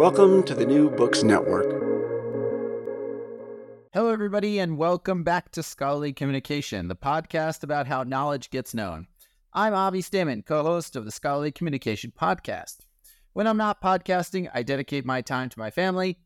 Welcome to the New Books Network. Hello, everybody, and welcome back to Scholarly Communication, the podcast about how knowledge gets known. I'm Avi Staiman, co host of the Scholarly Communication podcast. When I'm not podcasting, I dedicate my time to my family,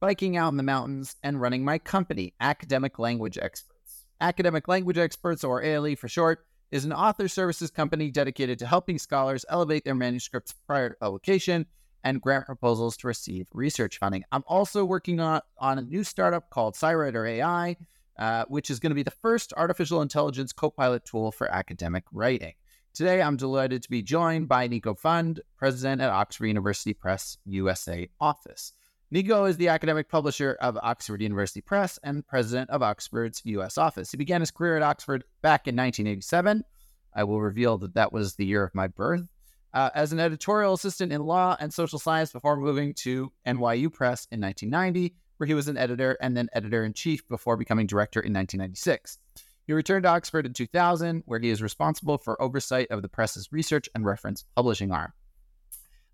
biking out in the mountains, and running my company, Academic Language Experts. Academic Language Experts, or ALE for short, is an author services company dedicated to helping scholars elevate their manuscripts prior to publication and grant proposals to receive research funding. I'm also working on, on a new startup called SciWriter AI, uh, which is going to be the first artificial intelligence co-pilot tool for academic writing. Today, I'm delighted to be joined by Niko Pfund, president at Oxford University Press USA office. Nico is the academic publisher of Oxford University Press and president of Oxford's U.S. office. He began his career at Oxford back in 1987. I will reveal that that was the year of my birth uh, as an editorial assistant in law and social science before moving to NYU Press in 1990, where he was an editor and then editor in chief before becoming director in 1996. He returned to Oxford in 2000, where he is responsible for oversight of the press's research and reference publishing arm.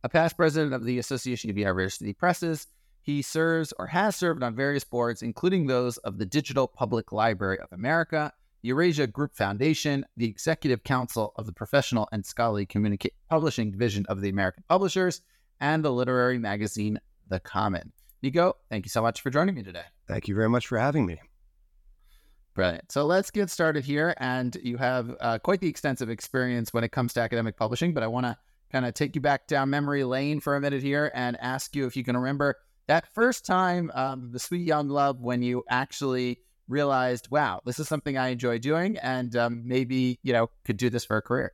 A past president of the Association of University Presses, he serves or has served on various boards, including those of the Digital Public Library of America Eurasia Group Foundation, the Executive Council of the Professional and Scholarly Communica- Publishing Division of the American Publishers, and the literary magazine The Common. Niko, thank you so much for joining me today. Thank you very much for having me. Brilliant. So let's get started here. And you have uh, quite the extensive experience when it comes to academic publishing, but I want to kind of take you back down memory lane for a minute here and ask you if you can remember that first time, um, the sweet young love, when you actually realized, wow, this is something I enjoy doing, and um, maybe you know could do this for a career.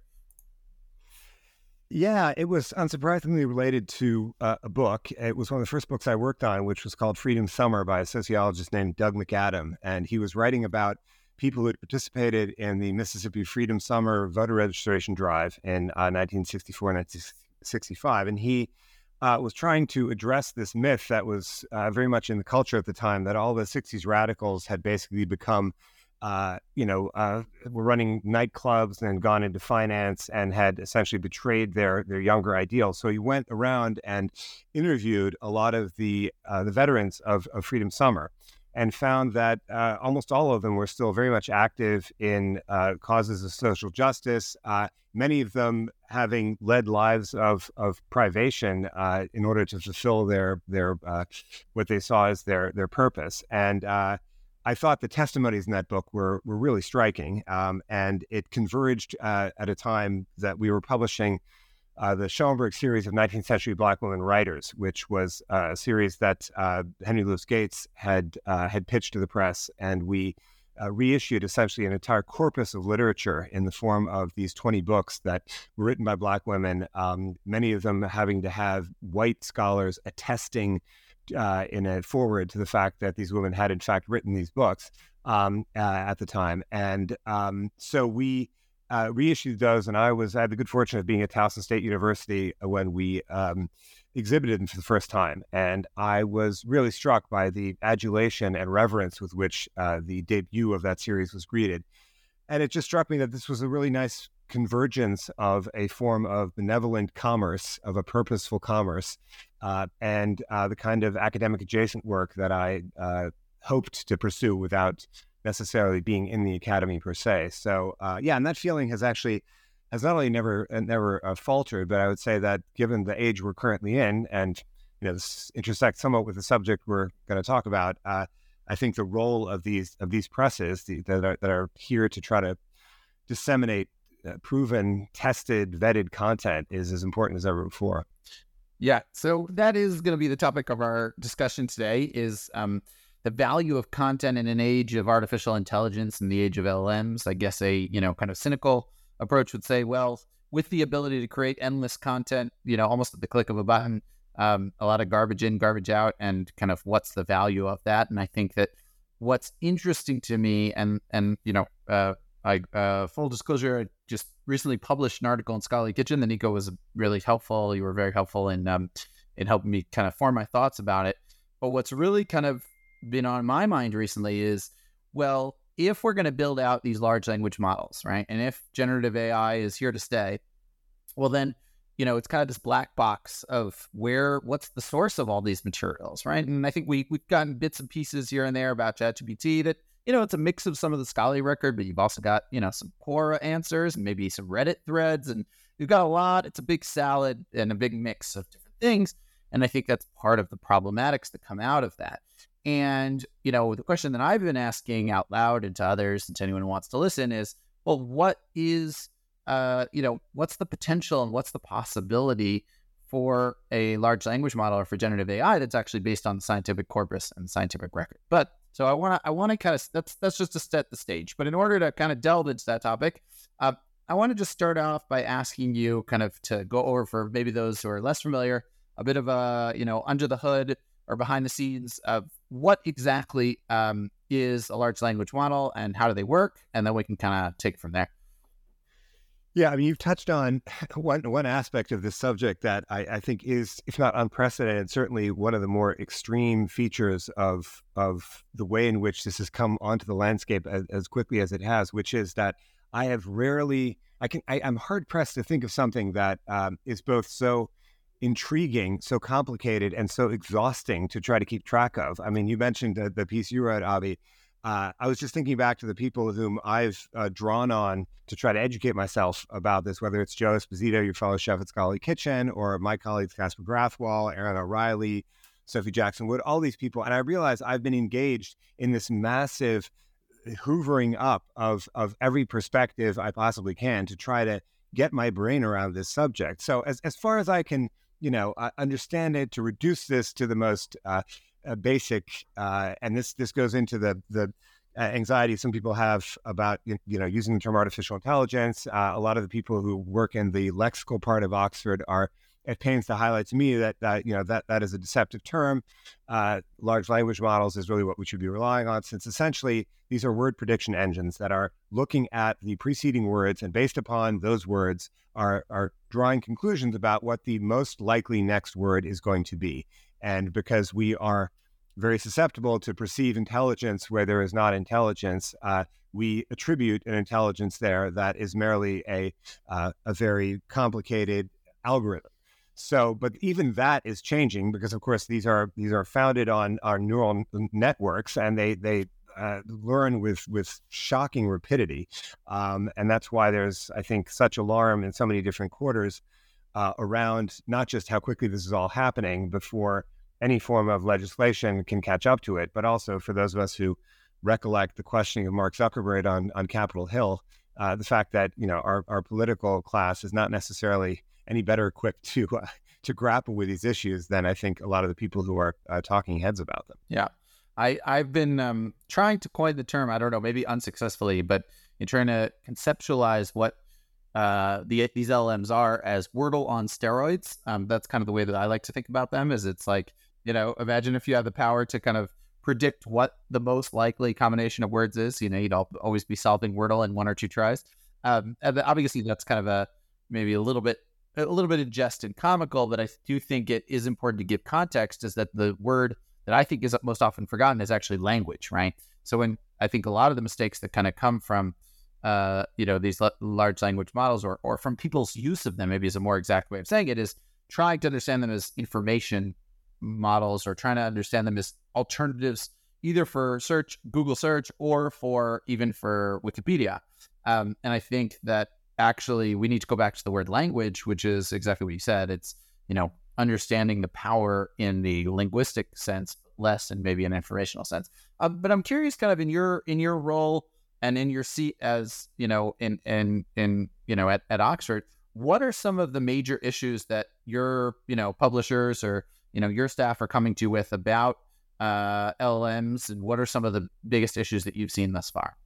Yeah, it was unsurprisingly related to uh, a book. It was one of the first books I worked on, which was called Freedom Summer by a sociologist named Doug McAdam. And he was writing about people who had participated in the Mississippi Freedom Summer voter registration drive in uh, 1964 1965. And he uh, was trying to address this myth that was uh, very much in the culture at the time that all the 60s radicals had basically become, uh, you know, uh, were running nightclubs and gone into finance and had essentially betrayed their their younger ideals. So he went around and interviewed a lot of the uh, the veterans of, of Freedom Summer and found that uh, almost all of them were still very much active in uh, causes of social justice, uh, many of them having led lives of, of privation uh, in order to fulfill their, their uh, what they saw as their, their purpose. And uh, I thought the testimonies in that book were, were really striking, um, and it converged at a time that we were publishing uh, the Schomburg series of 19th century Black women writers, which was uh, a series that uh, Henry Louis Gates had uh, had pitched to the press, and we uh, reissued essentially an entire corpus of literature in the form of these 20 books that were written by Black women, um, many of them having to have white scholars attesting uh, in a forward to the fact that these women had in fact written these books um, at the time, and um, so we uh, reissued those, and I was I had the good fortune of being at Towson State University when we um, exhibited them for the first time. And I was really struck by the adulation and reverence with which uh, the debut of that series was greeted. And it just struck me that this was a really nice convergence of a form of benevolent commerce, of a purposeful commerce, uh, and uh, the kind of academic adjacent work that I uh, hoped to pursue without necessarily being in the academy per se. So, uh, yeah, and that feeling has actually has not only never uh, never uh, faltered, but I would say that given the age we're currently in, and you know, this intersects somewhat with the subject we're going to talk about. Uh, I think the role of these of these presses the, that are that are here to try to disseminate uh, proven, tested, vetted content is as important as ever before. Yeah, so that is going to be the topic of our discussion today. Is um, the value of content in an age of artificial intelligence and the age of LMs. I guess a you know kind of cynical approach would say, well, with the ability to create endless content, you know, almost at the click of a button, um, a lot of garbage in, garbage out, and kind of what's the value of that? And I think that what's interesting to me, and and you know, uh, I uh, full disclosure, I just recently published an article in Scholarly Kitchen. The Nico was really helpful. You were very helpful in um, in helping me kind of form my thoughts about it. But what's really kind of been on my mind recently is, well, if we're going to build out these large language models, right, and if generative AI is here to stay, well, then you know it's kind of this black box of where what's the source of all these materials, right? And I think we we've gotten bits and pieces here and there about ChatGPT that you know it's a mix of some of the scholarly record, but you've also got you know some Quora answers, and maybe some Reddit threads, and you've got a lot. It's a big salad and a big mix of different things, and I think that's part of the problematics that come out of that. And, you know, the question that I've been asking out loud and to others and to anyone who wants to listen is, well, what is, uh, you know, what's the potential and what's the possibility for a large language model or for generative AI that's actually based on the scientific corpus and scientific record? But so I want to, I want to kind of, that's, that's just to set the stage. But in order to kind of delve into that topic, uh, I want to just start off by asking you kind of to go over for maybe those who are less familiar, a bit of a, you know, under the hood or behind the scenes of what exactly um, is a large language model and how do they work, and then we can kind of take it from there. Yeah, I mean, you've touched on one one aspect of this subject that I, I, think is, if not unprecedented, certainly one of the more extreme features of of the way in which this has come onto the landscape as, as quickly as it has, which is that I have rarely, I can, I, am hard pressed to think of something that um, is both so intriguing, so complicated, and so exhausting to try to keep track of. I mean, you mentioned the, the piece you wrote, Avi. Uh, I was just thinking back to the people whom I've uh, drawn on to try to educate myself about this, whether it's Joe Esposito, your fellow chef at Scholarly Kitchen, or my colleagues Casper Grathwohl, Erin O'Reilly, Sophie Jackson Wood, all these people. And I realize I've been engaged in this massive hoovering up of, of every perspective I possibly can to try to get my brain around this subject. So as, as far as I can you know, uh, understand it, to reduce this to the most uh, uh, basic, uh, and this this goes into the the uh, anxiety some people have about you know using the term artificial intelligence. A lot of the people who work in the lexical part of Oxford are at pains to highlight to me that, that you know that that is a deceptive term. Uh, large language models is really what we should be relying on, since essentially these are word prediction engines that are looking at the preceding words and based upon those words are are drawing conclusions about what the most likely next word is going to be. And because we are very susceptible to perceive intelligence where there is not intelligence, uh, we attribute an intelligence there that is merely a uh, a very complicated algorithm. So, but even that is changing because, of course, these are these are founded on our neural networks, and they they uh, learn with with shocking rapidity, um, and that's why there's I think such alarm in so many different quarters uh, around not just how quickly this is all happening before any form of legislation can catch up to it, but also for those of us who recollect the questioning of Mark Zuckerberg on on Capitol Hill, uh, the fact that you know our our political class is not necessarily any better equipped to uh, to grapple with these issues than I think a lot of the people who are uh, talking heads about them. Yeah, I I've been um, trying to coin the term. I don't know, maybe unsuccessfully, but in trying to conceptualize what uh, the these LMs are as Wordle on steroids. Um, that's kind of the way that I like to think about them. Is it's like you know, imagine if you had the power to kind of predict what the most likely combination of words is. You know, you'd always be solving Wordle in one or two tries. Um, and obviously, that's kind of a maybe a little bit a little bit of jest and comical, but I do think it is important to give context. Is that the word that I think is most often forgotten is actually language, right? So when I think a lot of the mistakes that kind of come from uh, you know these l- large language models or or from people's use of them, maybe is a more exact way of saying it, is trying to understand them as information models or trying to understand them as alternatives either for search, Google search, or for even for Wikipedia. Um, and I think that actually we need to go back to the word language, which is exactly what you said. It's, you know, understanding the power in the linguistic sense, less in maybe an informational sense. Uh, but I'm curious, kind of in your in your role and in your seat as you know in in in you know at, at Oxford, what are some of the major issues that your you know publishers or you know your staff are coming to with about uh, LLMs, and what are some of the biggest issues that you've seen thus far?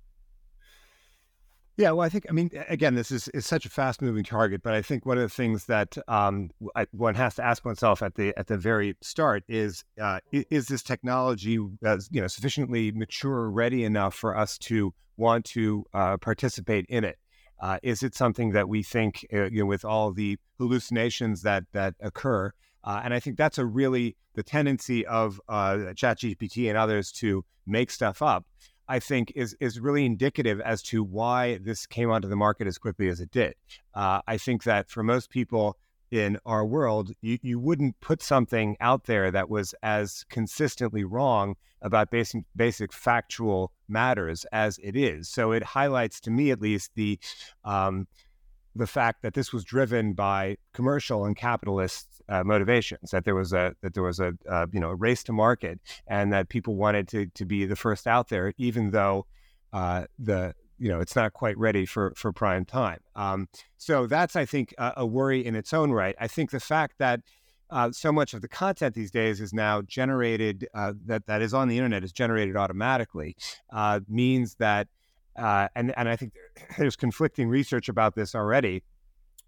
Yeah, well, I think I mean again, this is is such a fast moving target, but I think one of the things that um, I, one has to ask oneself at the at the very start is uh, is this technology as you know sufficiently mature, ready enough for us to want to uh, participate in it? Uh, is it something that we think uh, you know with all the hallucinations that that occur? Uh, and I think that's a really the tendency of uh, ChatGPT and others to make stuff up. I think is is really indicative as to why this came onto the market as quickly as it did. Uh, I think that for most people in our world, you, you wouldn't put something out there that was as consistently wrong about basic basic factual matters as it is. So it highlights to me at least the um, the fact that this was driven by commercial and capitalist uh, motivations that there was a that there was a uh, you know a race to market and that people wanted to to be the first out there even though uh, the you know it's not quite ready for for prime time. Um, so that's I think a, worry in its own right. I think the fact that uh, so much of the content these days is now generated uh, that that is on the internet is generated automatically uh, means that uh, and and I think there's conflicting research about this already,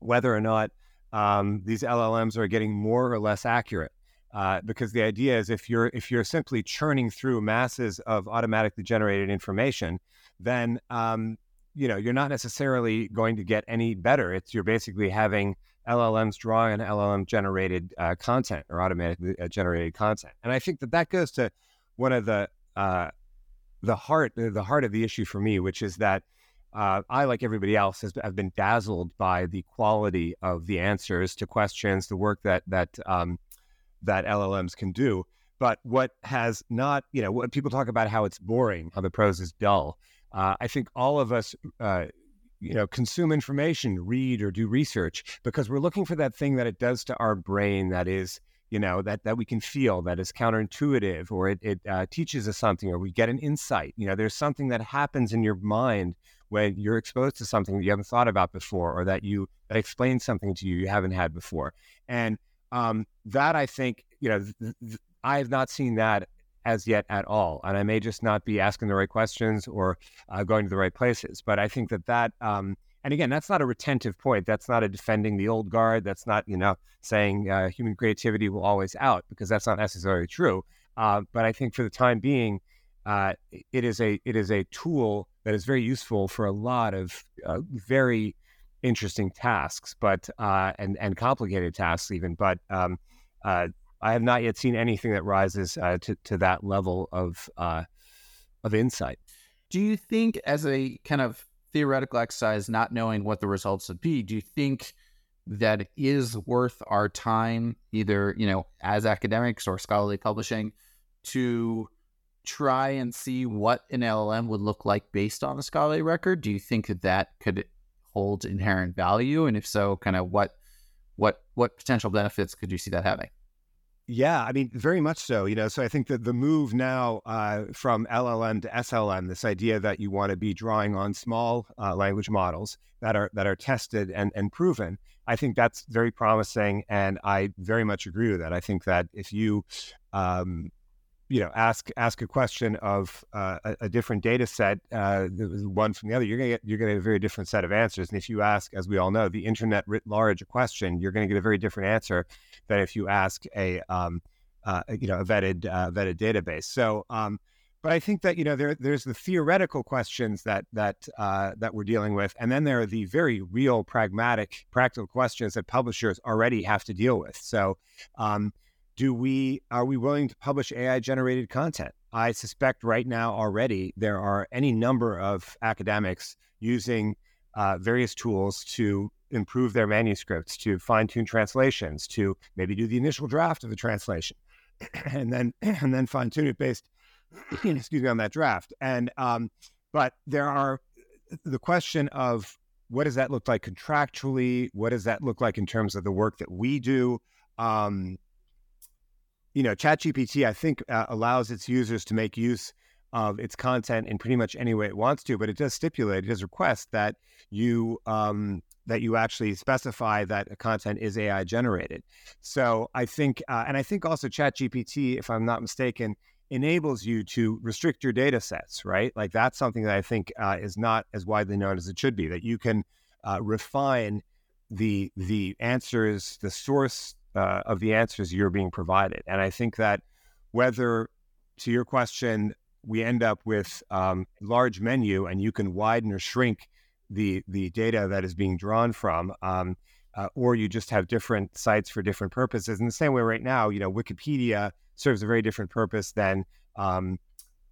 whether or not um, these LLMs are getting more or less accurate. Uh, because the idea is if you're if you're simply churning through masses of automatically generated information, then um, you know you're not necessarily going to get any better. It's you're basically having LLMs draw on LLM generated uh, content or automatically uh, generated content, and I think that that goes to one of the uh, the heart the heart of the issue for me, which is that uh, I, like everybody else, has have been dazzled by the quality of the answers to questions, the work that that um, that LLMs can do. But what has not, you know, when people talk about how it's boring, how the prose is dull, uh, I think all of us, uh, you know, consume information, read or do research because we're looking for that thing that it does to our brain that is you know that that we can feel that is counterintuitive or it, it uh, teaches us something or we get an insight you know there's something that happens in your mind when you're exposed to something that you haven't thought about before or that you that explains something to you you haven't had before. And um, that i think you know th- th- i have not seen that as yet at all and i may just not be asking the right questions or uh, going to the right places but i think that that um, and again, that's not a retentive point. That's not a defending the old guard. That's not, you know, saying uh, human creativity will always out because that's not necessarily true. Uh, but I think for the time being, uh, it is a it is a tool that is very useful for a lot of uh, very interesting tasks, but uh, and and complicated tasks even. But um, uh, I have not yet seen anything that rises to to that level of of insight. Do you think, as a kind of theoretical exercise, not knowing what the results would be, do you think that is worth our time, either, you know, as academics or scholarly publishing, to try and see what an LLM would look like based on a scholarly record? Do you think that that could hold inherent value? And if so, kind of what what what potential benefits could you see that having? Yeah, I mean, very much so. You know, so I think that the move now uh, from LLM to SLM, this idea that you want to be drawing on small uh, language models that are that are tested and and proven, I think that's very promising, and I very much agree with that. I think that if you um, you know ask ask a question of uh, a, a, different data set uh, one from the other you're going to get you're to get a very different set of answers and if you ask as we all know the internet writ large a question you're going to get a very different answer than if you ask a um, uh, you know a vetted uh, vetted database so um, but I think that you know there there's the theoretical questions that that uh, that we're dealing with, and then there are the very real, pragmatic, practical questions that publishers already have to deal with. So, um, do we are we willing to publish AI generated content? I suspect right now already there are any number of academics using uh, various tools to improve their manuscripts, to fine tune translations, to maybe do the initial draft of the translation, and then and then fine tune it based, excuse me, on that draft. And um, but there are the question of what does that look like contractually? What does that look like in terms of the work that we do? Um, you know, ChatGPT, I think, uh, allows its users to make use of its content in pretty much any way it wants to, but it does stipulate, it does request that you um, that you actually specify that content is AI generated. So I think, uh, and I think also ChatGPT, if I'm not mistaken, enables you to restrict your data sets, right? Like that's something that I think uh, is not as widely known as it should be. That you can uh, refine the the answers, the source uh, of the answers you're being provided, and I think that whether to your question we end up with um, large menu and you can widen or shrink the the data that is being drawn from, um, uh, or you just have different sites for different purposes. In the same way, right now, you know, Wikipedia serves a very different purpose than, um,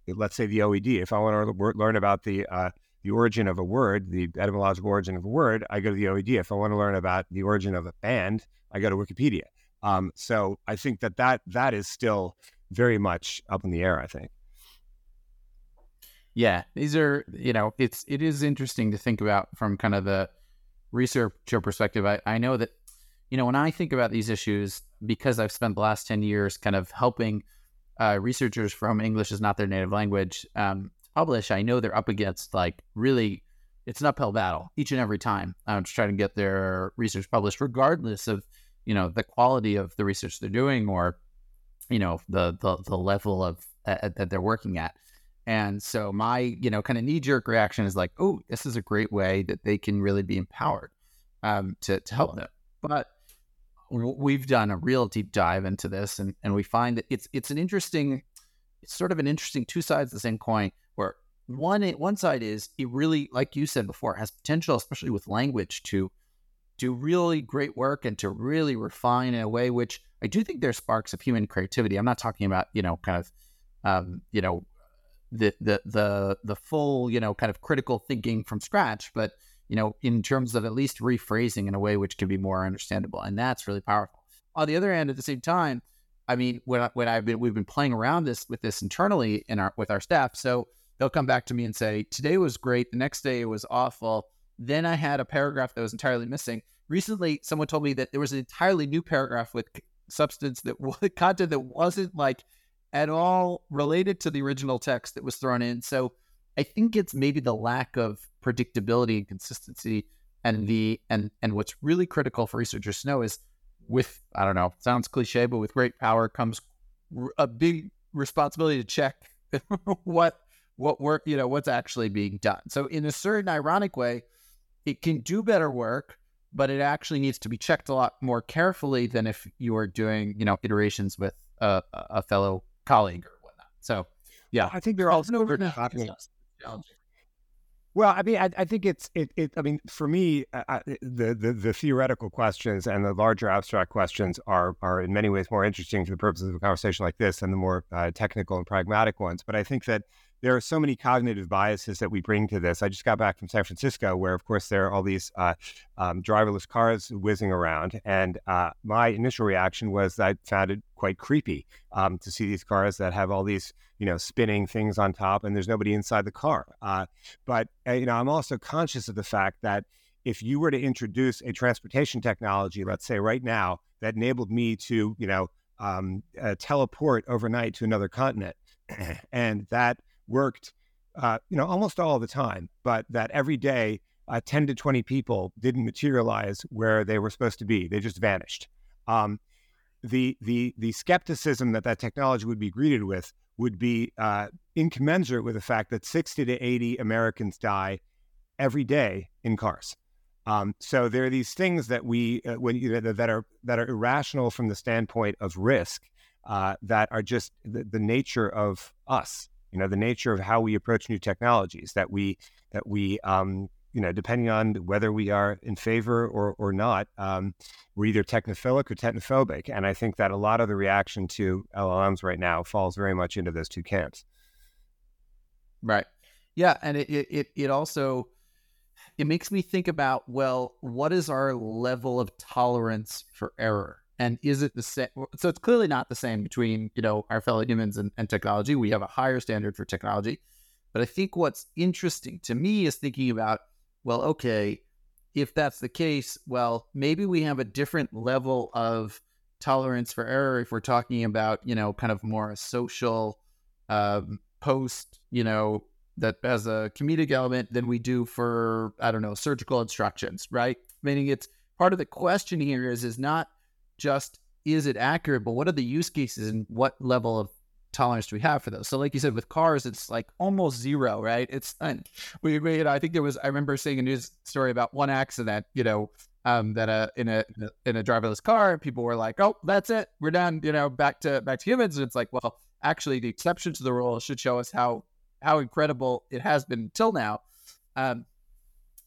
let's say, the OED. If I want to learn about the uh, the origin of a word, the etymological origin of a word, I go to the OED. If I want to learn about the origin of a band, I go to Wikipedia. Um, so I think that, that that is still very much up in the air. I think. Yeah, these are you know it's it is interesting to think about from kind of the researcher perspective. I, I know that you know when I think about these issues because I've spent the last ten years kind of helping uh, researchers from English is not their native language um, publish. I know they're up against like really it's an uphill battle each and every time um, to try to get their research published, regardless of you know the quality of the research they're doing or you know the the, the level of uh, that they're working at. And so my, you know, kind of knee jerk reaction is like, oh, this is a great way that they can really be empowered um, to, to help them. But we've done a real deep dive into this and, and we find that it's it's an interesting it's sort of an interesting two sides of the same coin where one one side is it really like you said before has potential especially with language to do really great work and to really refine in a way which I do think there's sparks of human creativity. I'm not talking about you know kind of um, you know the the the the full you know kind of critical thinking from scratch, but you know in terms of at least rephrasing in a way which can be more understandable, and that's really powerful. On the other hand, at the same time, I mean when I, when I've been we've been playing around this with this internally in our with our staff, so they'll come back to me and say today was great, the next day it was awful. Then I had a paragraph that was entirely missing. Recently, someone told me that there was an entirely new paragraph with substance that content that wasn't like at all related to the original text that was thrown in. So I think it's maybe the lack of predictability and consistency and the and and what's really critical for researchers to know is with I don't know, sounds cliche, but with great power comes a big responsibility to check what what work, you know, what's actually being done. So in a certain ironic way, it can do better work, but it actually needs to be checked a lot more carefully than if you are doing, you know, iterations with a, a fellow colleague or whatnot. So, yeah, I think they're all over talking. Well, I mean, I, I, think it's it, it. I mean, for me, I, the, the the theoretical questions and the larger abstract questions are are in many ways more interesting for the purposes of a conversation like this than the more uh, technical and pragmatic ones. But I think that there are so many cognitive biases that we bring to this. I just got back from San Francisco, where, of course, there are all these uh, um, driverless cars whizzing around. And uh, my initial reaction was I found it quite creepy um, to see these cars that have all these, you know, spinning things on top, and there's nobody inside the car. Uh, but uh, you know, I'm also conscious of the fact that if you were to introduce a transportation technology, let's say right now, that enabled me to, you know, um, uh, teleport overnight to another continent, and that worked, uh, you know, almost all the time, but that every day, uh, 10 to 20 people didn't materialize where they were supposed to be. They just vanished. Um, the, the, the skepticism that that technology would be greeted with would be uh, incommensurate with the fact that 60 to 80 Americans die every day in cars. Um, so there are these things that we uh, when you know, that are that are irrational from the standpoint of risk uh, that are just the, the, nature of us You know, the nature of how we approach new technologies that we that we um, you know, depending on whether we are in favor or, or not, um, we're either technophilic or technophobic. And I think that a lot of the reaction to LLMs right now falls very much into those two camps. Right. Yeah. And it, it, it also, it makes me think about, well, what is our level of tolerance for error? And is it the same? So it's clearly not the same between, you know, our fellow humans and, and technology. We have a higher standard for technology. But I think what's interesting to me is thinking about well, okay, if that's the case, well, maybe we have a different level of tolerance for error if we're talking about, you know, kind of more a social um, post, you know, that has a comedic element than we do for, I don't know, surgical instructions, right? Meaning it's part of the question here is is not just is it accurate, but what are the use cases and what level of tolerance do we have for those? So, like you said, with cars, it's like almost zero, right? It's we, we you know, I think there was I remember seeing a news story about one accident, you know, um, that uh, in a in a driverless car, people were like, "Oh, that's it, we're done," you know, back to back to humans. And it's like, well, actually, the exception to the rule should show us how how incredible it has been till now. Um,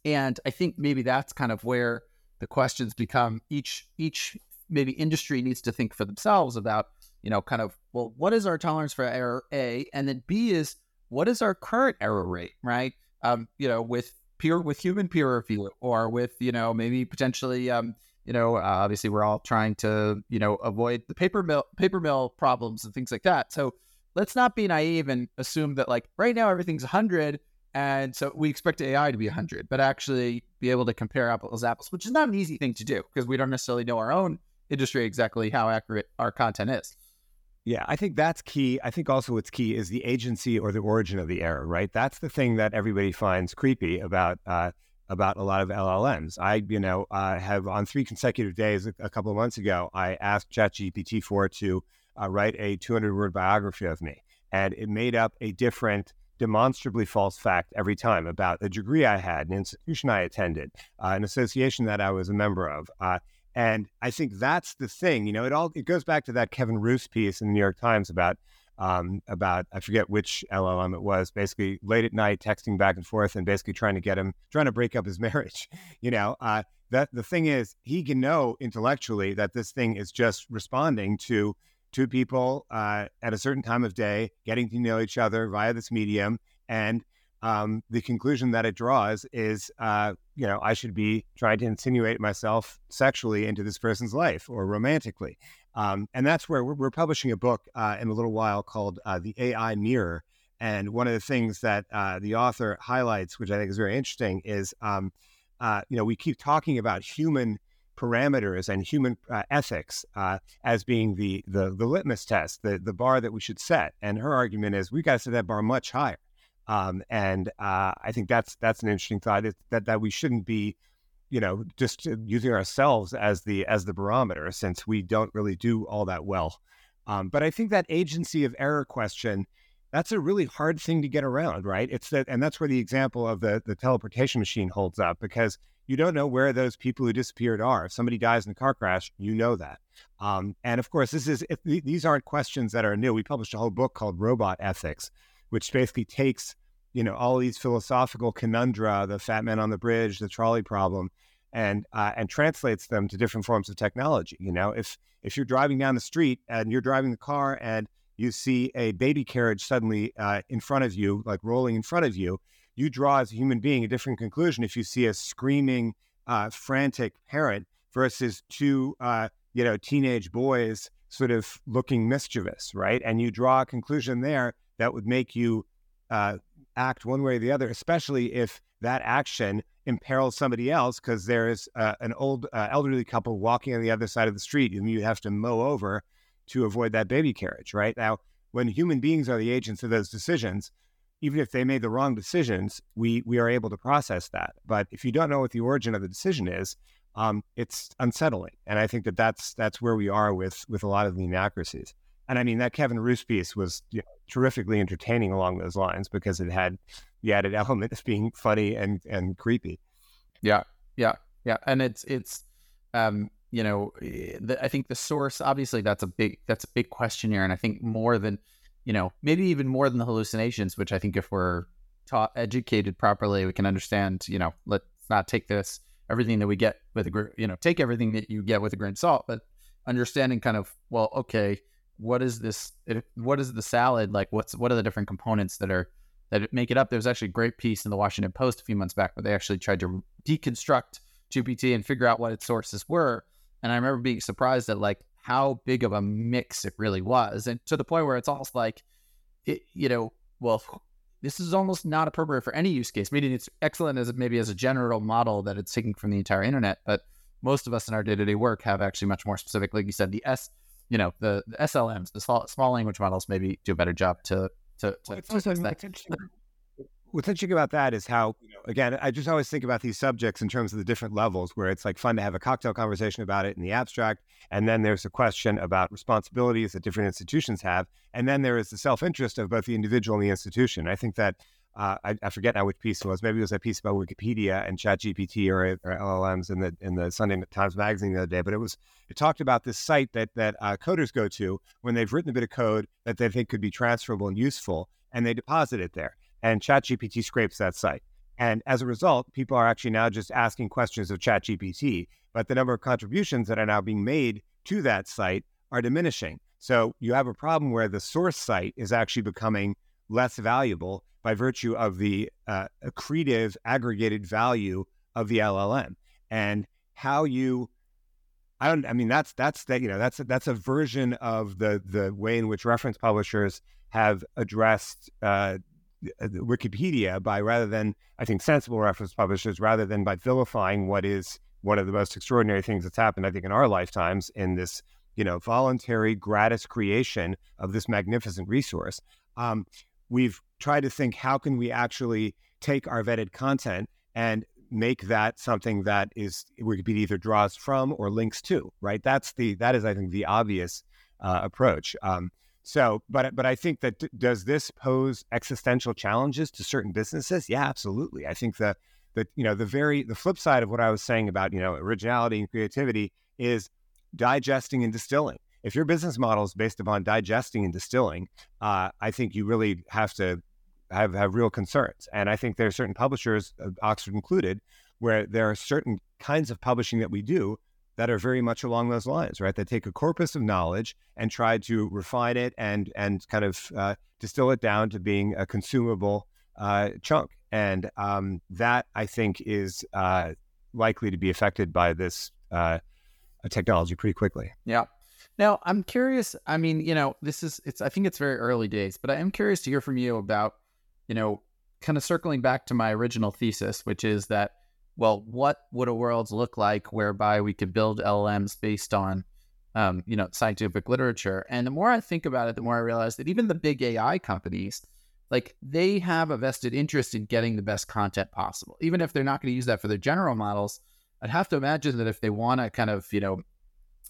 and I think maybe that's kind of where the questions become each each maybe industry needs to think for themselves about you know, kind of, well, what is our tolerance for error? A, and then B is what is our current error rate, right? Um, you know, with peer with human peer review, or with you know maybe potentially, um, you know, uh, obviously we're all trying to you know avoid the paper mill paper mill problems and things like that. So let's not be naive and assume that like right now everything's 100 and so we expect AI to be 100 but actually be able to compare apples apples which is not an easy thing to do because we don't necessarily know our own industry exactly how accurate our content is yeah, I think that's key. I think also what's key is the agency or the origin of the error, right? That's the thing that everybody finds creepy about uh, about a lot of LLMs. I, you know, uh, have on three consecutive days a, a, couple of months ago, I asked ChatGPT 4 to uh, write a 200 word biography of me, and it made up a different demonstrably false fact every time about a degree I had, an institution I attended, uh, an association that I was a member of. Uh, and I think that's the thing. You know, it all it goes back to that Kevin Roose piece in the New York Times about um, about I forget which LLM it was. Basically, late at night, texting back and forth, and basically trying to get him trying to break up his marriage. You know, uh, that the thing is, he can know intellectually that this thing is just responding to two people uh, at a certain time of day, getting to know each other via this medium, and um, the conclusion that it draws is, uh, you know, I should be trying to insinuate myself sexually into this person's life or romantically. Um, and that's where we're, we're publishing a book uh, in a little while called uh, The AI Mirror. And one of the things that uh, the author highlights, which I think is very interesting, is, um, uh, you know, we keep talking about human parameters and human uh, ethics as being the, the the litmus test, the the bar that we should set. And her argument is we've got to set that bar much higher. Um, and uh, I think that's that's an interesting thought. that that we shouldn't be, you know, just using ourselves as the as the barometer, since we don't really do all that well. Um, but I think that agency of error question, that's a really hard thing to get around, right? It's that, and that's where the example of the the teleportation machine holds up because you don't know where those people who disappeared are. If somebody dies in a car crash, you know that. Um, and of course, this is if, these aren't questions that are new. We published a whole book called Robot Ethics, which basically takes you know all these philosophical conundra, the fat man on the bridge, the trolley problem, and uh, and translates them to different forms of technology. You know, if if you're driving down the street and you're driving the car and you see a baby carriage suddenly uh, in front of you, like rolling in front of you, you draw as a human being a different conclusion if you see a screaming, uh, frantic parent versus two, uh, you know, teenage boys sort of looking mischievous, right? And you draw a conclusion there that would make you uh, act one way or the other, especially if that action imperils somebody else because there is uh, an old uh, elderly couple walking on the other side of the street and you have to mow over to avoid that baby carriage, right? Now, when human beings are the agents of those decisions, even if they made the wrong decisions, we we are able to process that. But if you don't know what the origin of the decision is, um, it's unsettling. And I think that that's that's where we are with with a lot of the inaccuracies. And I mean, that Kevin Roose piece was you know, terrifically entertaining along those lines because it had the added element of being funny and, and creepy. Yeah. Yeah. Yeah. And it's, it's, um, you know, eh, the, I think the source, obviously that's a big, that's a big question here. And I think more than, you know, maybe even more than the hallucinations, which I think if we're taught, educated properly, we can understand, you know, let's not take this, everything that we get with a, you know, take everything that you get with a grain of salt, but understanding kind of, well, okay, what is this, what is the salad? Like, what's, what are the different components that are, that make it up? There was actually a great piece in the Washington Post a few months back where they actually tried to deconstruct GPT and figure out what its sources were. And I remember being surprised at like how big of a mix it really was, and to the point where it's almost like, it, you know, well, this is almost not appropriate for any use case. Meaning it's excellent as maybe as a general model that it's taking from the entire internet, but most of us in our day to day work have actually much more specific, like you said, the S, you know, the, the SLMs, the small, small language models, maybe do a better job to to, to, well, to, to what's interesting about that is how, you know, again, I just always think about these subjects in terms of the different levels where it's like fun to have a cocktail conversation about it in the abstract. And then there's a question about responsibilities that different institutions have. And then there is the self interest of both the individual and the institution. I think that. Uh, I, I, forget now which piece it was. Maybe it was a piece about Wikipedia and ChatGPT or, or LLMs in the in the Sunday Times Magazine the other day. But it was it talked about this site that that uh, coders go to when they've written a bit of code that they think could be transferable and useful, and they deposit it there and ChatGPT scrapes that site. And as a result, people are actually now just asking questions of ChatGPT, but the number of contributions that are now being made to that site are diminishing. So you have a problem where the source site is actually becoming less valuable by virtue of the uh, accretive aggregated value of the LLM and how you I don't I mean that's that's that you know that's that's a version of the the way in which reference publishers have addressed uh, Wikipedia by rather than, I think, sensible reference publishers, rather than by vilifying what is one of the most extraordinary things that's happened, I think, in our lifetimes in this, you know, voluntary gratis creation of this magnificent resource. Um, we've tried to think how can we actually take our vetted content and make that something that is Wikipedia either draws from or links to, right? That's the that is, I think, the obvious uh, approach. Um, so, but but I think that does this pose existential challenges to certain businesses? Yeah, absolutely. I think the the you know the very the flip side of what I was saying about you know originality and creativity is digesting and distilling. If your business model is based upon digesting and distilling, uh, I think you really have to have have real concerns. And I think there are certain publishers, uh, Oxford included, where there are certain kinds of publishing that we do that are very much along those lines, right? That take a corpus of knowledge and try to refine it and and kind of uh, distill it down to being a consumable uh, chunk. And um, that I think is uh, likely to be affected by this uh, technology pretty quickly. Yeah. Now I'm curious. I mean, you know, this is it's. I think it's very early days, but I am curious to hear from you about, you know, kind of circling back to my original thesis, which is that well, what would a world look like whereby we could build LLMs based on, um, you know, scientific literature? And the more I think about it, the more I realize that even the big AI companies, like they have a vested interest in getting the best content possible, even if they're not going to use that for their general models. I'd have to imagine that if they want to kind of, you know,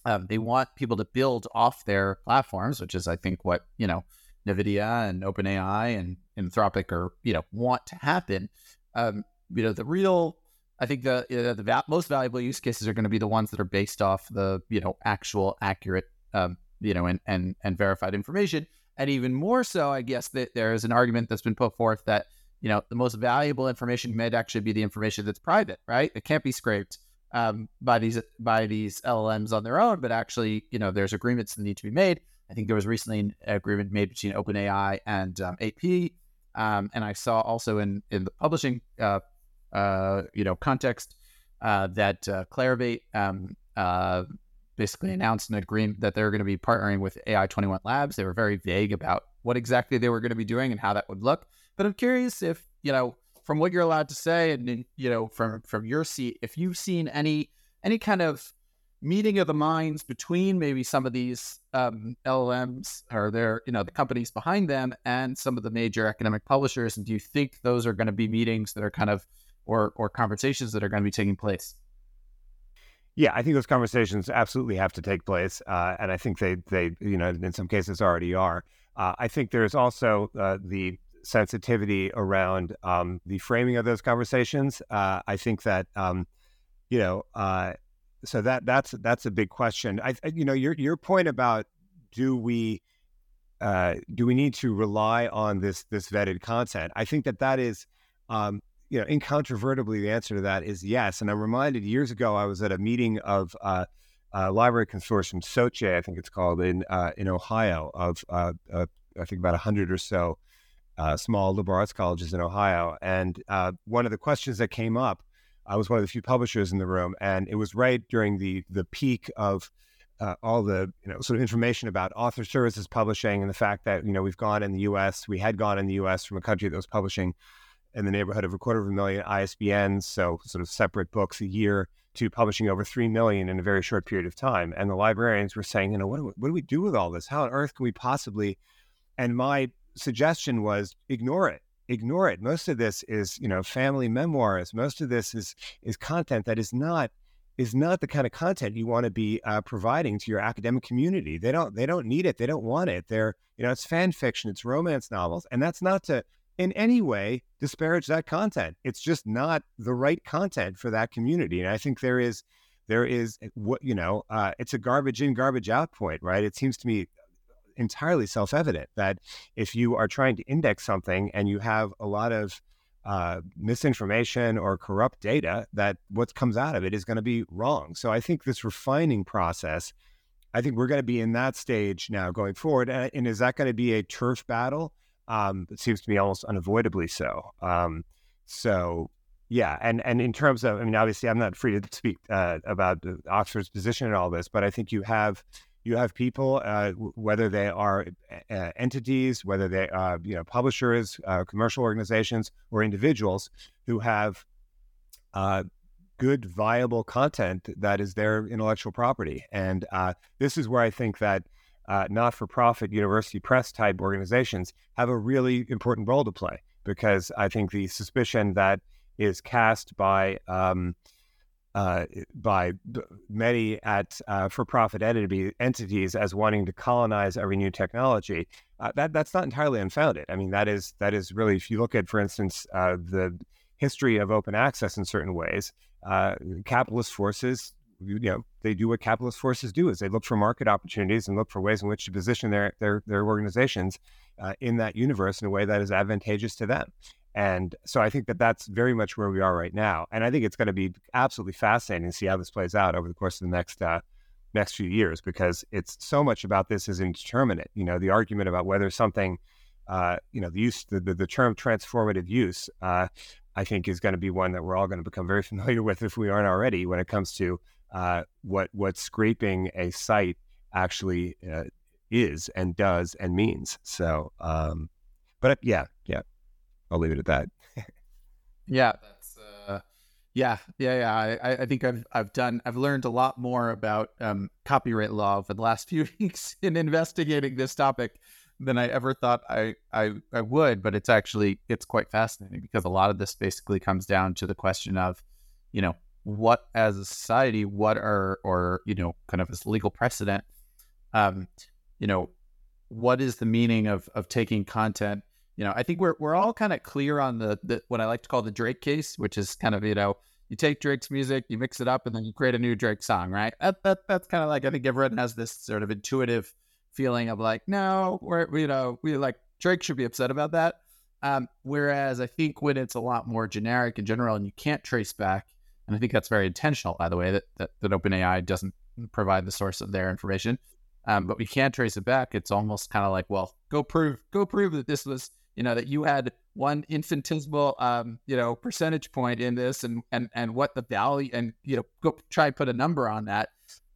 um, they want people to build off their platforms, which is, I think, what you know, NVIDIA and OpenAI and Anthropic are, you know, want to happen. Um, you know, the real I think the uh, the va- most valuable use cases are going to be the ones that are based off the you know actual accurate um, you know and and and verified information. And even more so, I guess that there is an argument that's been put forth that you know the most valuable information might actually be the information that's private, right? It can't be scraped um, by these by these LLMs on their own, but actually you know there's agreements that need to be made. I think there was recently an agreement made between OpenAI and um, AP, um, and I saw also in in the publishing uh, uh, you know, context uh, that uh, Clarivate um, uh, basically announced an agreement that they're going to be partnering with AI 21 Labs. They were very vague about what exactly they were going to be doing and how that would look. But I'm curious if, you know, from what you're allowed to say and, you know, from, from your seat, if you've seen any, any kind of meeting of the minds between maybe some of these um, LLMs or their, you know, the companies behind them and some of the major academic publishers. And do you think those are going to be meetings that are kind of or or conversations that are going to be taking place? Yeah, I think those conversations absolutely have to take place, uh, and I think they they you know in some cases already are. Uh, I think there's also uh, the sensitivity around um, the framing of those conversations. Uh, I think that um, you know uh, so that that's that's a big question. I you know your your point about do we uh, do we need to rely on this this vetted content? I think that that is, um, you know, incontrovertibly the answer to that is yes. And I'm reminded years ago I was at a meeting of uh, uh, Library Consortium SOCHE, I think it's called in uh, in Ohio, of uh, uh, I think about hundred or so small liberal arts colleges in Ohio. And one of the questions that came up, I was one of the few publishers in the room, and it was right during the the peak of uh, all the you know sort of information about author services publishing and the fact that you know we've gone in the U.S. we had gone in the U.S. from a country that was publishing in the neighborhood of a quarter of a million ISBNs, so sort of separate books a year, to publishing over three million in a very short period of time. And the librarians were saying, you know, what do we, what do we do with all this? How on earth can we possibly? And my suggestion was ignore it ignore it. Most of this is, you know, family memoirs. Most of this is is content that is not is not the kind of content you want to be uh, providing to your academic community. They don't they don't need it. They don't want it. They're you know it's fan fiction, it's romance novels, and that's not to in any way disparage that content. It's just not the right content for that community. And I think there is there is eh, what you know uh, it's a garbage in garbage out point, right? It seems to me entirely self evident that if you are trying to index something and you have a lot of uh, misinformation or corrupt data, that what comes out of it is going to be wrong. So I think this refining process, I think we're going to be in that stage now going forward. And, and is that going to be a turf battle? Um, it seems to me almost unavoidably so. Um, so yeah, and and in terms of, I mean, obviously, I'm not free to speak uh, about Oxford's position in all this, but I think you have you have people, uh, whether they are uh, entities, whether they are you know publishers, uh, commercial organizations, or individuals who have uh, good, viable content that is their intellectual property. And uh, this is where I think that uh, not-for-profit university press type organizations have a really important role to play because I think the suspicion that is cast by um, uh, by many at uh, for-profit entity, entities as wanting to colonize every new technology. Uh, that that's not entirely unfounded. I mean, that is that is really if you look at, for instance, uh, the history of open access in certain ways, uh, capitalist forces. You know, they do what capitalist forces do: is they look for market opportunities and look for ways in which to position their their their organizations in that universe in a way that is advantageous to them. And so I think that that's very much where we are right now. And I think it's going to be absolutely fascinating to see how this plays out over the course of the next uh, next few years because it's so much about this is indeterminate. You know, the argument about whether something, uh, you know, the use the, the, the term transformative use, uh, I think is going to be one that we're all going to become very familiar with if we aren't already when it comes to uh, what what scraping a site actually uh, is and does and means. So, um, but yeah, yeah. I'll leave it at that. yeah, that's uh, yeah, yeah, yeah. I, I think I've I've done I've learned a lot more about um, copyright law for the last few weeks in investigating this topic than I ever thought I, I I would. But it's actually it's quite fascinating because a lot of this basically comes down to the question of, you know, what as a society, what are or you know, kind of as legal precedent, um, you know, what is the meaning of of taking content you know, I think we're we're all kind of clear on the, the what I like to call the Drake case, which is kind of you know you take Drake's music, you mix it up, and then you create a new Drake song, right? That, that that's kind of like I think everyone has this sort of intuitive feeling of like, no, we're you know we like Drake should be upset about that. Um, whereas I think when it's a lot more generic in general, and you can't trace back, and I think that's very intentional, by the way, that that, that OpenAI doesn't provide the source of their information, um, but we can't trace it back. It's almost kind of like, well, go prove, go prove that this was you know, that you had one infinitesimal, um, you know, percentage point in this and, and, and what the value and, you know, go try and put a number on that.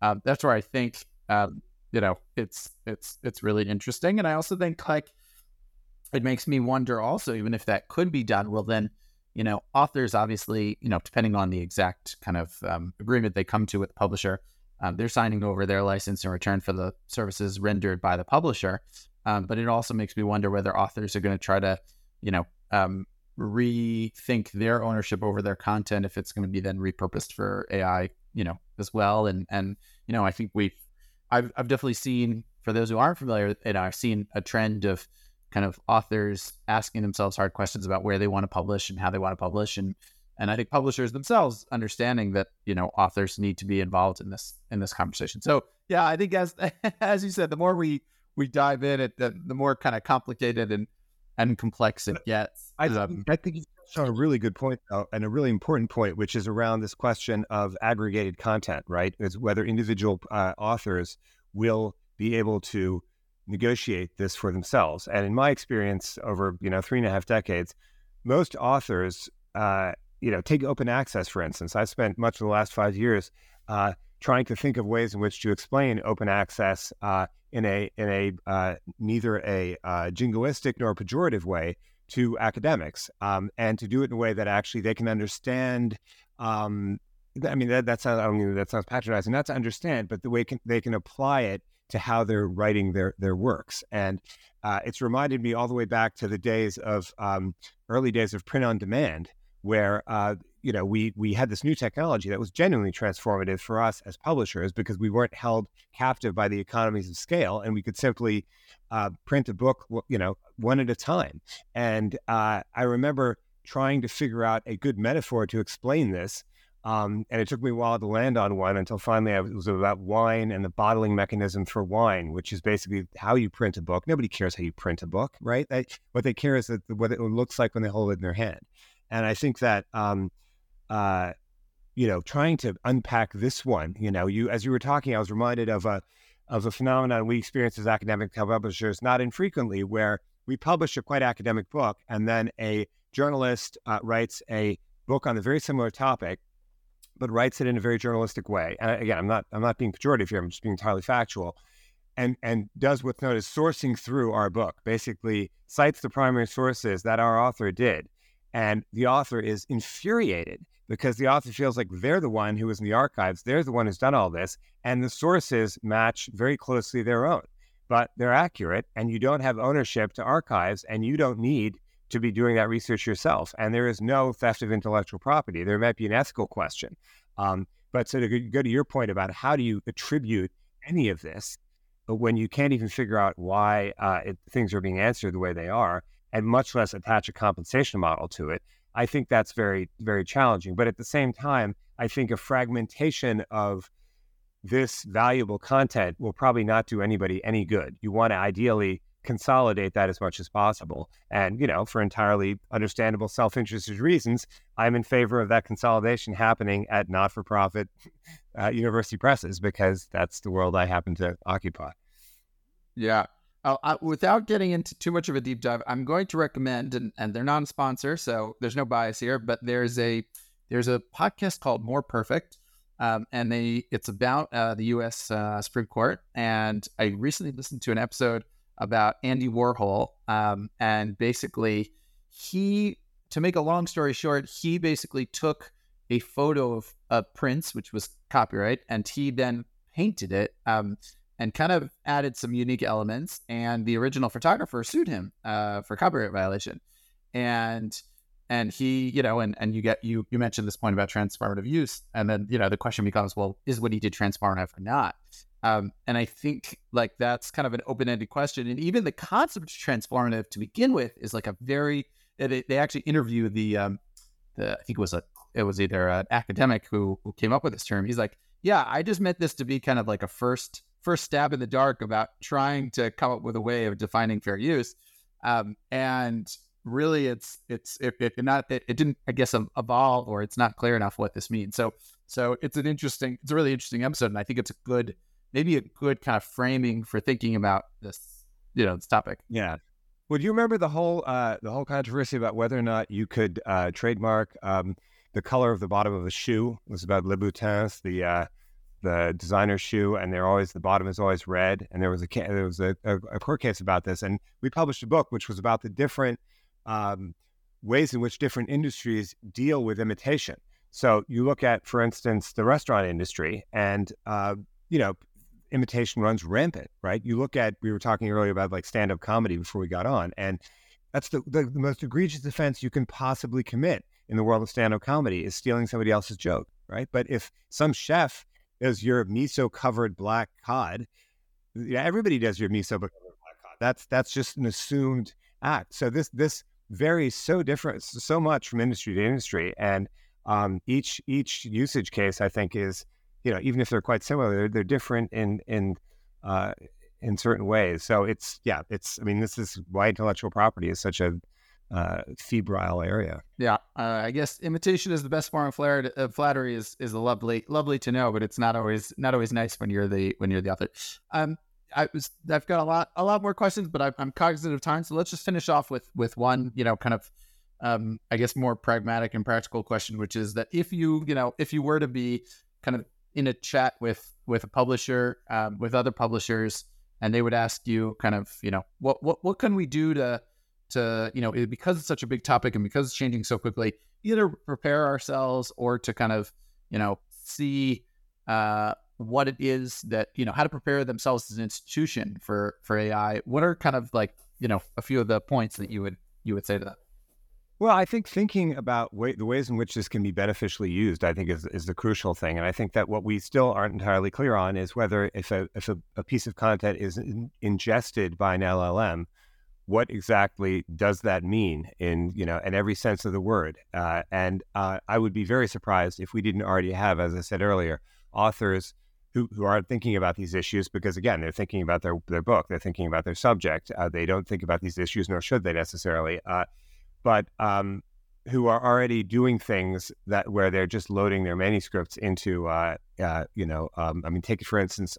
Um, that's where I think, um, you know, it's, it's, it's really interesting. And I also think like, it makes me wonder also, even if that could be done, well, then, you know, authors obviously, you know, depending on the exact kind of um, agreement they come to with the publisher, um, they're signing over their license in return for the services rendered by the publisher. Um, but it also makes me wonder whether authors are going to try to, you know, um, rethink their ownership over their content if it's going to be then repurposed for AI, you know, as well. And and you know, I think we've, I've I've definitely seen for those who aren't familiar, and I've seen a trend of kind of authors asking themselves hard questions about where they want to publish and how they want to publish and and I think publishers themselves understanding that you know authors need to be involved in this in this conversation. So yeah, I think as as you said, the more we we dive in, at the, the more kind of complicated and and complex it gets. I, um, I think you touched on a really good point, though, and a really important point, which is around this question of aggregated content, right? Is whether individual uh, authors will be able to negotiate this for themselves. And in my experience, over you know three and a half decades, most authors, uh, you know, take open access, for instance. I've spent much of the last five years uh, trying to think of ways in which to explain open access uh, in a in a uh, neither a uh, jingoistic nor pejorative way to academics, um, and to do it in a way that actually they can understand. Um, I mean, that, that sounds I mean, that sounds patronizing, not to understand, but the way can, they can apply it to how they're writing their their works. And uh, it's reminded me all the way back to the days of um, early days of print on demand, where uh, you know we we had this new technology that was genuinely transformative for us as publishers because we weren't held captive by the economies of scale and we could simply uh, print a book you know one at a time and uh, i remember trying to figure out a good metaphor to explain this um, and it took me a while to land on one until finally it was about wine and the bottling mechanism for wine, which is basically how you print a book. Nobody cares how you print a book, right? They, what they care is that what it looks like when they hold it in their hand. And I think that um, uh, you know, trying to unpack this one, you know, you as you were talking, I was reminded of a of a phenomenon we experience as academic publishers not infrequently, where we publish a quite academic book, and then a journalist uh, writes a book on a very similar topic, but writes it in a very journalistic way. And again, I'm not I'm not being pejorative here; I'm just being entirely factual. And, and does what's known as sourcing through our book, basically cites the primary sources that our author did. And the author is infuriated because the author feels like they're the one who was in the archives, they're the one who's done all this, and the sources match very closely their own. But they're accurate, and you don't have ownership to archives, and you don't need to be doing that research yourself. And there is no theft of intellectual property. There might be an ethical question. Um, but so to go to your point about how do you attribute any of this when you can't even figure out why uh, it, things are being answered the way they are, and much less attach a compensation model to it, I think that's very, very challenging. But at the same time, I think a fragmentation of this valuable content will probably not do anybody any good. You want to ideally consolidate that as much as possible. And, you know, for entirely understandable self interested reasons, I'm in favor of that consolidation happening at not for profit uh, university presses because that's the world I happen to occupy. Yeah. Uh, I, without getting into too much of a deep dive, I'm going to recommend, and, and they're not a sponsor, so there's no bias here, but there's a there's a podcast called More Perfect, um, and they it's about uh, the U.S. Uh, Supreme Court, and I recently listened to an episode about Andy Warhol, um, and basically he, to make a long story short, he basically took a photo of, a Prince, which was copyright, and he then painted it. Um, and kind of added some unique elements. And the original photographer sued him uh, for copyright violation. And and he, you know, and and you get you you mentioned this point about transformative use, and then you know the question becomes, well, is what he did transformative or not? Um, and I think like that's kind of an open ended question. And even the concept of transformative to begin with is like a very they, they actually interview the um, the I think it was a it was either an academic who who came up with this term. He's like, yeah, I just meant this to be kind of like a first first stab in the dark about trying to come up with a way of defining fair use. Um, and really, it's it's it, it not it, it, didn't I guess evolve or it's not clear enough what this means. So so it's an interesting it's a really interesting episode, and I think it's a good maybe a good kind of framing for thinking about this you know this topic. Yeah. Would you remember the whole uh, the whole controversy about whether or not you could uh, trademark um, the color of the bottom of a shoe? It was about Louboutins, the uh, the designer shoe, and they're always the bottom is always red. And there was a there was a, a, a court case about this, and we published a book which was about the different um, ways in which different industries deal with imitation. So you look at, for instance, the restaurant industry, and uh, you know, imitation runs rampant, right? You look at we were talking earlier about like stand up comedy before we got on, and that's the, the, the most egregious offense you can possibly commit in the world of stand up comedy is stealing somebody else's joke, right? But if some chef does your miso covered black cod. Yeah, everybody does your miso covered black cod. That's that's just an assumed act. So this this varies so different, so much from industry to industry, and um, each each usage case I think is you know even if they're quite similar, they're, they're different in in uh, in certain ways. So it's yeah, it's I mean this is why intellectual property is such a uh, febrile area. Yeah, uh, I guess imitation is the best form of flattery. Is is lovely, lovely to know, but it's not always not always nice when you're the when you're the author. Um, I was I've got a lot a lot more questions, but I, I'm cognizant of time, so let's just finish off with with one, you know, kind of, um, I guess more pragmatic and practical question, which is that if you you know if you were to be kind of in a chat with with a publisher, um, with other publishers, and they would ask you kind of, you know, what what what can we do to to you know because it's such a big topic and because it's changing so quickly, either prepare ourselves or to kind of you know see uh, what it is that you know how to prepare themselves as an institution for for AI. What are kind of like you know a few of the points that you would you would say to that? Well, I think thinking about way, the ways in which this can be beneficially used, I think is, is the crucial thing. And I think that what we still aren't entirely clear on is whether if a, if a, a piece of content is in, ingested by an LLM, what exactly does that mean in, you know, in every sense of the word? Uh, and uh, I would be very surprised if we didn't already have, as I said earlier, authors who, who are thinking about these issues because again they're thinking about their, their book they're thinking about their subject uh, they don't think about these issues nor should they necessarily uh, but um, who are already doing things that where they're just loading their manuscripts into, uh, uh, you know, um, I mean, take for instance,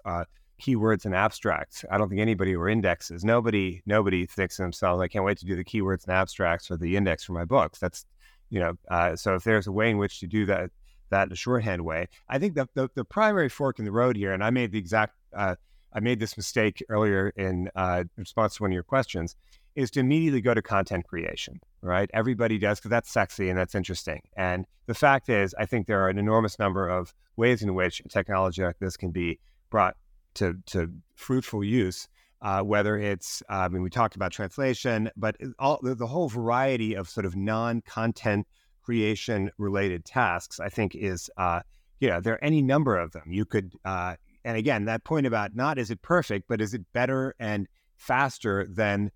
keywords and abstracts. I don't think anybody or indexes. Nobody, nobody thinks to themselves, I can't wait to do the keywords and abstracts or the index for my books. That's, you know, uh, so if there's a way in which to do that, that in a shorthand way, I think the, the, the primary fork in the road here, and I made the exact, uh, I made this mistake earlier in uh, response to one of your questions, is to immediately go to content creation, right? Everybody does because that's sexy and that's interesting. And the fact is, I think there are an enormous number of ways in which technology like this can be brought to, to fruitful use. Uh, whether it's, uh, I mean, we talked about translation, but all the, the whole variety of sort of non-content creation related tasks, I think is, uh, you know, there are any number of them. You could, uh, and again, that point about not is it perfect, but is it better and faster than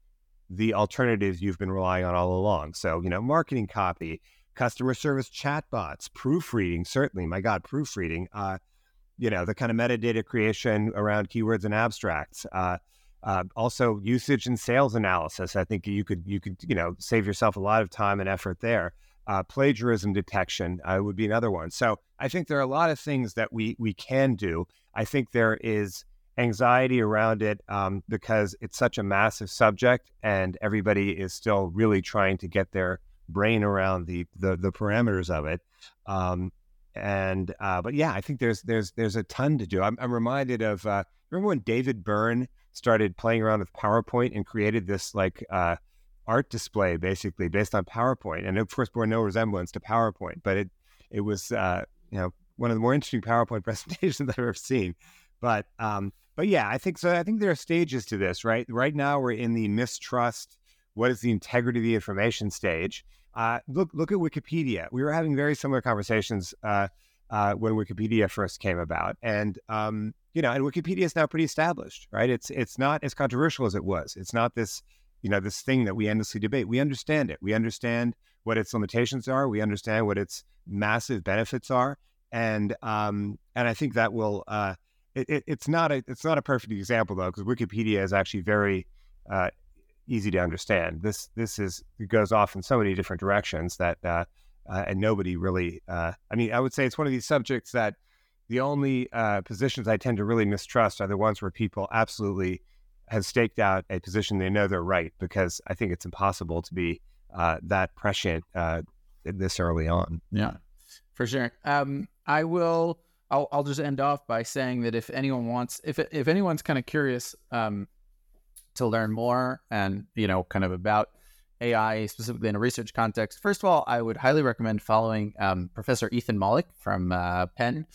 the alternatives you've been relying on all along. So, you know, marketing copy, customer service chatbots, proofreading, certainly, my God, proofreading, uh, you know, the kind of metadata creation around keywords and abstracts. Uh, uh, also, usage and sales analysis. I think you could you could you know save yourself a lot of time and effort there. Uh, plagiarism detection uh, would be another one. So I think there are a lot of things that we we can do. I think there is anxiety around it um, because it's such a massive subject and everybody is still really trying to get their brain around the the, the parameters of it. Um, and uh, but yeah, I think there's there's there's a ton to do. I'm, I'm reminded of uh, remember when David Byrne started playing around with PowerPoint and created this like uh, art display basically based on PowerPoint, and of course bore no resemblance to PowerPoint, but it it was uh, you know one of the more interesting PowerPoint presentations that I've ever seen. But um, but yeah, I think so. I think there are stages to this, right? Right now, we're in the mistrust. What is the integrity of the information stage? Uh, look, look at Wikipedia. We were having very similar conversations uh, uh, when Wikipedia first came about, and um, you know, and Wikipedia is now pretty established, right? It's it's not as controversial as it was. It's not this, you know, this thing that we endlessly debate. We understand it. We understand what its limitations are. We understand what its massive benefits are, and um, and I think that will uh, it, it, it's not a it's not a perfect example though because Wikipedia is actually very uh, easy to understand. This this is goes off in so many different directions that uh, uh, and nobody really. Uh, I mean, I would say it's one of these subjects that the only uh, positions I tend to really mistrust are the ones where people absolutely have staked out a position they know they're right because I think it's impossible to be uh, that prescient this early on. Yeah, for sure. Um, I will I'll I'll just end off by saying that if anyone wants, if if anyone's kind of curious um, to learn more and you know kind of about AI specifically in a research context, first of all, I would highly recommend following um, Professor Ethan Mollick from uh, Penn.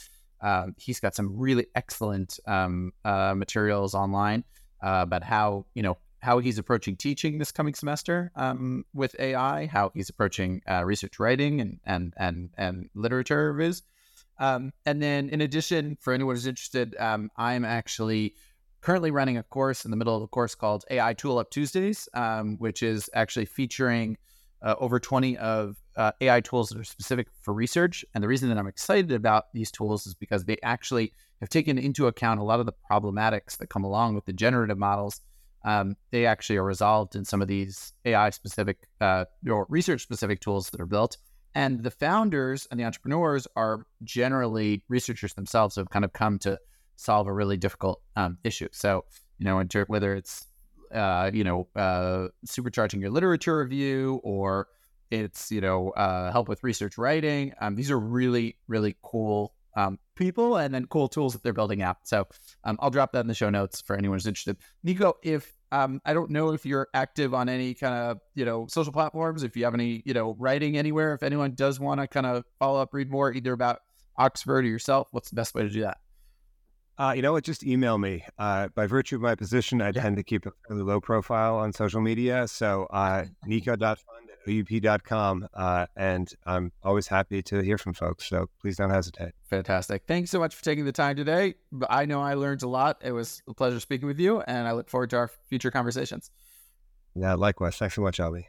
Um, he's got some really excellent um, uh, materials online uh, about how you know how he's approaching teaching this coming semester um, with AI, how he's approaching uh, research writing and and and and literature reviews. Um, and then, in addition, for anyone who's interested, I'm actually currently running a course in the middle of a course called AI Tool Up Tuesdays, um, which is actually featuring uh, over 20 of uh, AI tools that are specific for research. And the reason that I'm excited about these tools is because they actually have taken into account a lot of the problematics that come along with the generative models. Um, they actually are resolved in some of these AI specific uh, or research specific tools that are built. And the founders and the entrepreneurs are generally researchers themselves who have kind of come to solve a really difficult um, issue. So, you know, whether it's, uh, you know, uh, supercharging your literature review or it's, you know, uh, help with research writing, um, these are really, really cool um, people and then cool tools that they're building out. So um, I'll drop that in the show notes for anyone who's interested. Niko, if um, I don't know if you're active on any kind of you know social platforms, if you have any you know writing anywhere, if anyone does want to kind of follow up, read more either about Oxford or yourself, what's the best way to do that? Uh, you know what? Just email me. Uh, by virtue of my position, I tend to keep a fairly low profile on social media. So uh, niko.pfund oup.com. Uh, and I'm always happy to hear from folks. So please don't hesitate. Fantastic. Thanks so much for taking the time today. I know I learned a lot. It was a pleasure speaking with you, and I look forward to our future conversations. Yeah, likewise. Thanks so much, Avi.